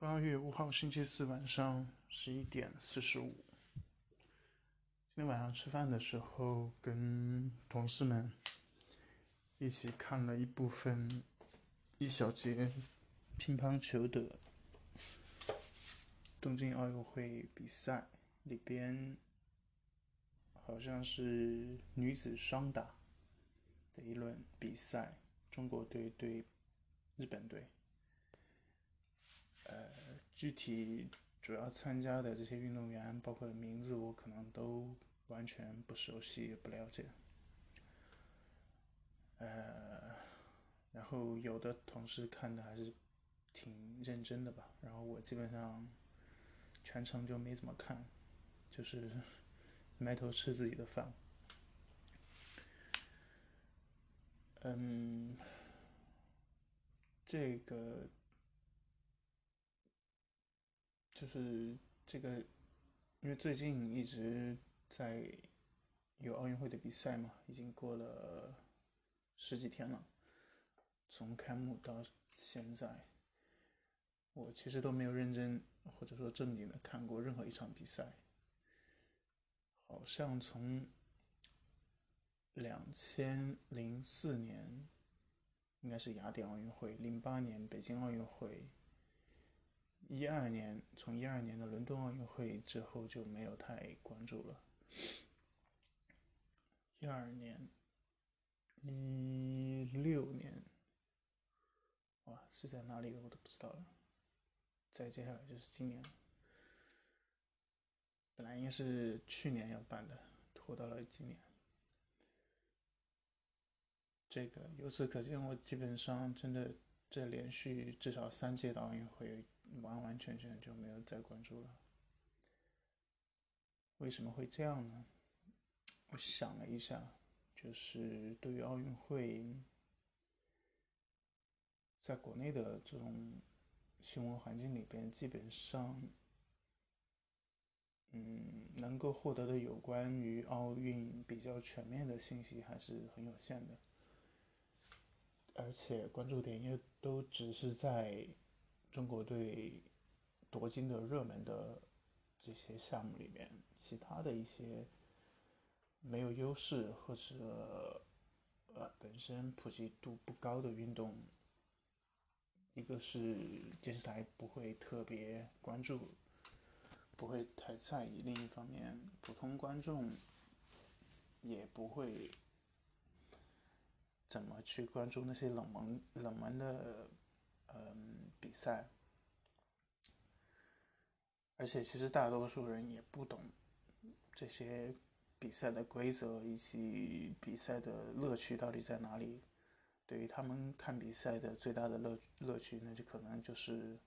八月五号星期四晚上十一点四十五，今天晚上吃饭的时候，跟同事们一起看了一部分一小节乒乓球的东京奥运会比赛，里边好像是女子双打的一轮比赛，中国队对日本队。呃，具体主要参加的这些运动员，包括名字，我可能都完全不熟悉，也不了解。呃，然后有的同事看的还是挺认真的吧，然后我基本上全程就没怎么看，就是 埋头吃自己的饭。嗯，这个。就是这个，因为最近一直在有奥运会的比赛嘛，已经过了十几天了，从开幕到现在，我其实都没有认真或者说正经的看过任何一场比赛。好像从两千零四年应该是雅典奥运会，零八年北京奥运会。一二年，从一二年的伦敦奥运会之后就没有太关注了。一二年，一六年，哇，是在哪里我都不知道了。再接下来就是今年，本来应该是去年要办的，拖到了今年。这个由此可见，我基本上真的这连续至少三届的奥运会。完完全全就没有再关注了。为什么会这样呢？我想了一下，就是对于奥运会，在国内的这种新闻环境里边，基本上，嗯，能够获得的有关于奥运比较全面的信息还是很有限的，而且关注点也都只是在。中国队夺金的热门的这些项目里面，其他的一些没有优势或者呃本身普及度不高的运动，一个是电视台不会特别关注，不会太在意；另一方面，普通观众也不会怎么去关注那些冷门冷门的。嗯，比赛，而且其实大多数人也不懂这些比赛的规则以及比赛的乐趣到底在哪里。对于他们看比赛的最大的乐乐趣，那就可能就是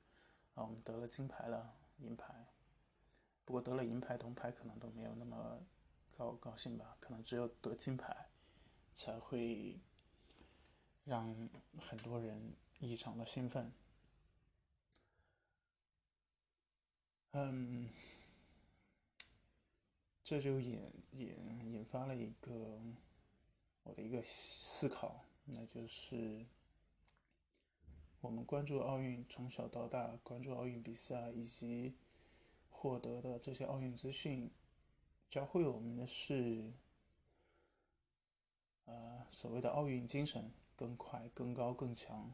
啊，我们得了金牌了，银牌。不过得了银牌、铜牌可能都没有那么高高兴吧，可能只有得金牌才会让很多人。异常的兴奋，嗯，这就引引引发了一个我的一个思考，那就是我们关注奥运，从小到大关注奥运比赛以及获得的这些奥运资讯，教会我们的是，呃，所谓的奥运精神，更快、更高、更强。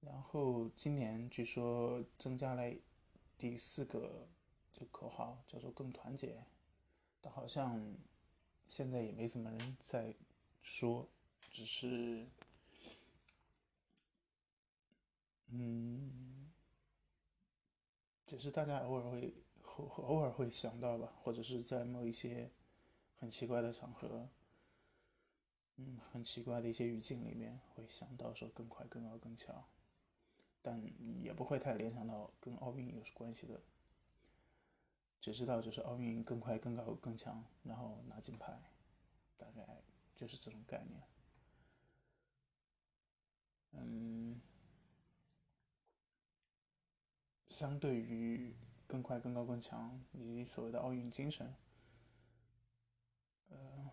然后今年据说增加了第四个这口号，叫做“更团结”，但好像现在也没什么人在说，只是嗯，只是大家偶尔会偶偶尔会想到吧，或者是在某一些很奇怪的场合，嗯，很奇怪的一些语境里面会想到说“更快、更高、更强”。但也不会太联想到跟奥运有关系的，只知道就是奥运更快、更高、更强，然后拿金牌，大概就是这种概念。嗯，相对于更快、更高、更强以及所谓的奥运精神，呃，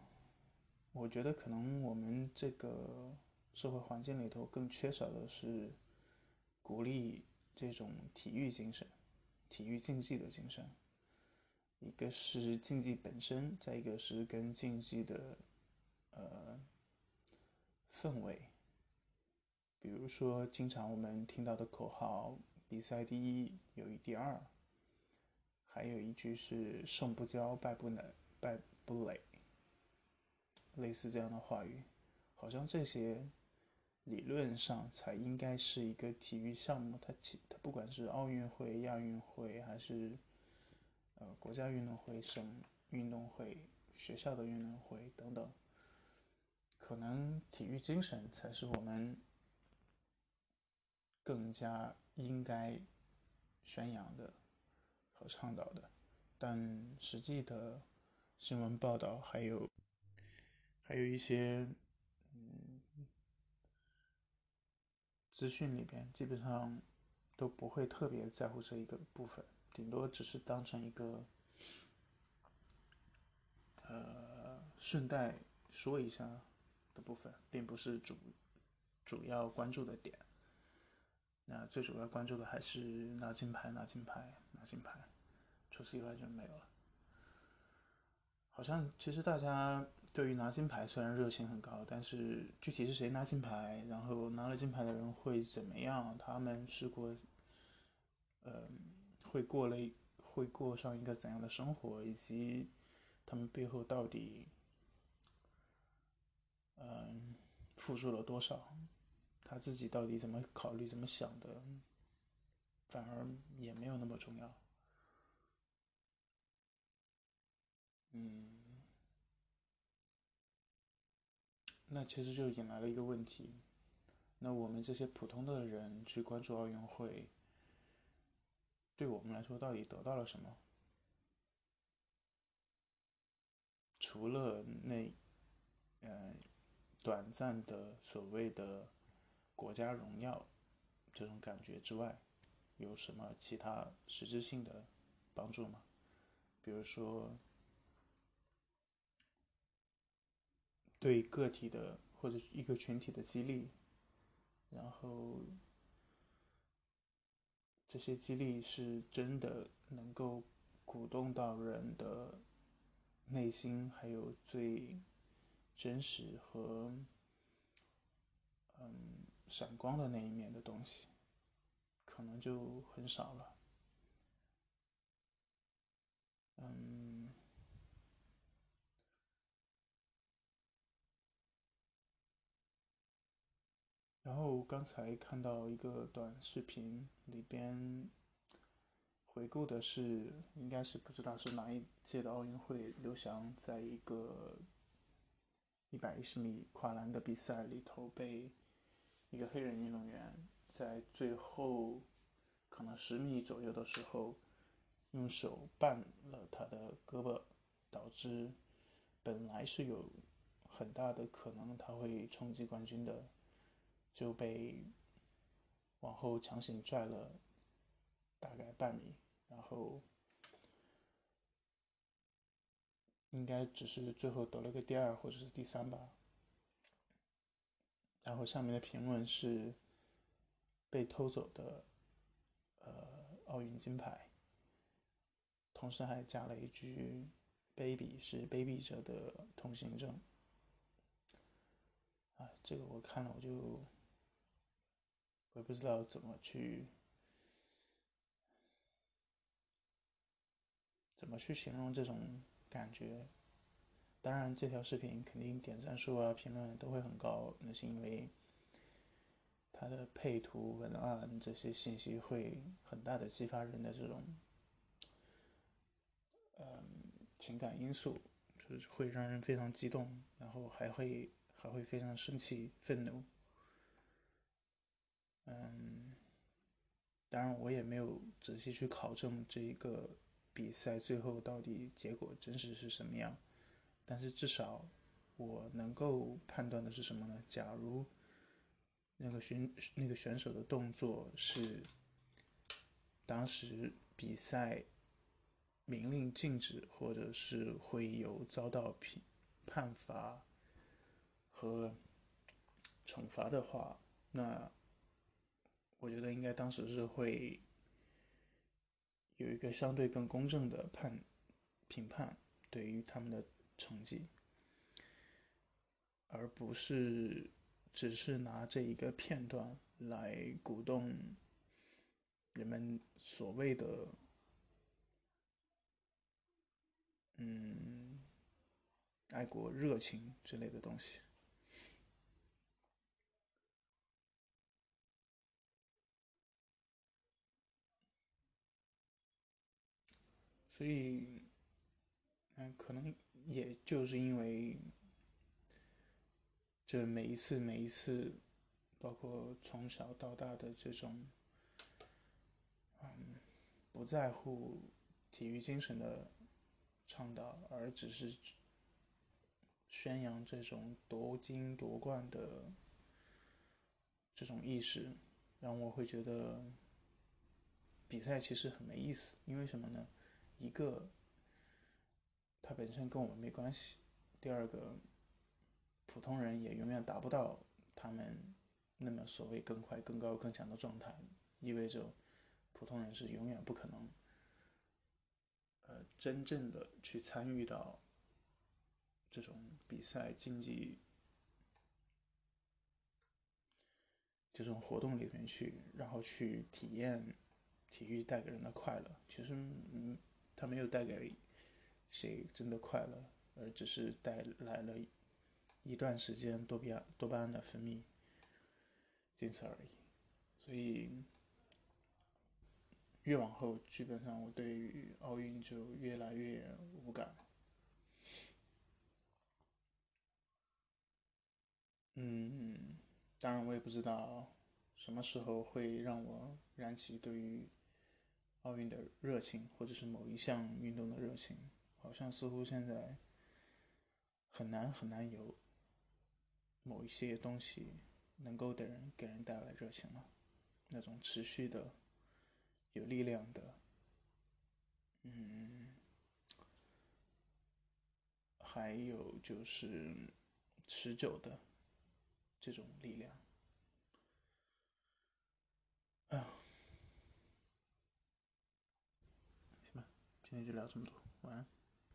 我觉得可能我们这个社会环境里头更缺少的是。鼓励这种体育精神、体育竞技的精神。一个是竞技本身，再一个是跟竞技的呃氛围。比如说，经常我们听到的口号“比赛第一，友谊第二”，还有一句是“胜不骄，败不馁，败不馁”，类似这样的话语，好像这些理论上才应该是一个体育项目。它其它不管是奥运会、亚运会，还是呃国家运动会、省运动会、学校的运动会等等，可能体育精神才是我们。更加应该宣扬的和倡导的，但实际的新闻报道还有还有一些资讯里边，基本上都不会特别在乎这一个部分，顶多只是当成一个呃顺带说一下的部分，并不是主主要关注的点。那最主要关注的还是拿金牌，拿金牌，拿金牌，除此以外就没有了。好像其实大家对于拿金牌虽然热情很高，但是具体是谁拿金牌，然后拿了金牌的人会怎么样，他们是过，呃，会过了会过上一个怎样的生活，以及他们背后到底，嗯，付出了多少。他自己到底怎么考虑、怎么想的，反而也没有那么重要。嗯，那其实就引来了一个问题：那我们这些普通的人去关注奥运会，对我们来说到底得到了什么？除了那，呃，短暂的所谓的。国家荣耀这种感觉之外，有什么其他实质性的帮助吗？比如说，对个体的或者一个群体的激励，然后这些激励是真的能够鼓动到人的内心，还有最真实和嗯。闪光的那一面的东西，可能就很少了。嗯，然后刚才看到一个短视频，里边回顾的是，应该是不知道是哪一届的奥运会，刘翔在一个一百一十米跨栏的比赛里头被。一个黑人运动员在最后可能十米左右的时候，用手绊了他的胳膊，导致本来是有很大的可能他会冲击冠军的，就被往后强行拽了大概半米，然后应该只是最后得了个第二或者是第三吧。然后下面的评论是被偷走的，呃，奥运金牌。同时还加了一句 “baby” 是卑鄙者的通行证。啊，这个我看了我就，我也不知道怎么去，怎么去形容这种感觉。当然，这条视频肯定点赞数啊、评论都会很高，那是因为它的配图、文案这些信息会很大的激发人的这种，嗯，情感因素，就是会让人非常激动，然后还会还会非常生气、愤怒。嗯，当然我也没有仔细去考证这一个比赛最后到底结果真实是什么样。但是至少，我能够判断的是什么呢？假如那个选那个选手的动作是当时比赛明令禁止，或者是会有遭到评判罚和惩罚的话，那我觉得应该当时是会有一个相对更公正的判评判对于他们的成绩，而不是只是拿这一个片段来鼓动人们所谓的嗯爱国热情之类的东西。所以，嗯，可能也就是因为这每一次、每一次，包括从小到大的这种，嗯，不在乎体育精神的倡导，而只是宣扬这种夺金夺冠的这种意识，让我会觉得比赛其实很没意思。因为什么呢？一个，它本身跟我们没关系；第二个，普通人也永远达不到他们那么所谓更快、更高、更强的状态，意味着普通人是永远不可能，呃，真正的去参与到这种比赛竞技这种活动里面去，然后去体验体育带给人的快乐。其实，嗯。它没有带给谁真的快乐，而只是带来了一段时间多巴多巴胺的分泌，仅此而已。所以越往后，基本上我对于奥运就越来越无感。嗯，当然我也不知道什么时候会让我燃起对于。奥运的热情，或者是某一项运动的热情，好像似乎现在很难很难有某一些东西能够给人给人带来热情了。那种持续的、有力量的，嗯，还有就是持久的这种力量。今天就聊这么多，晚安。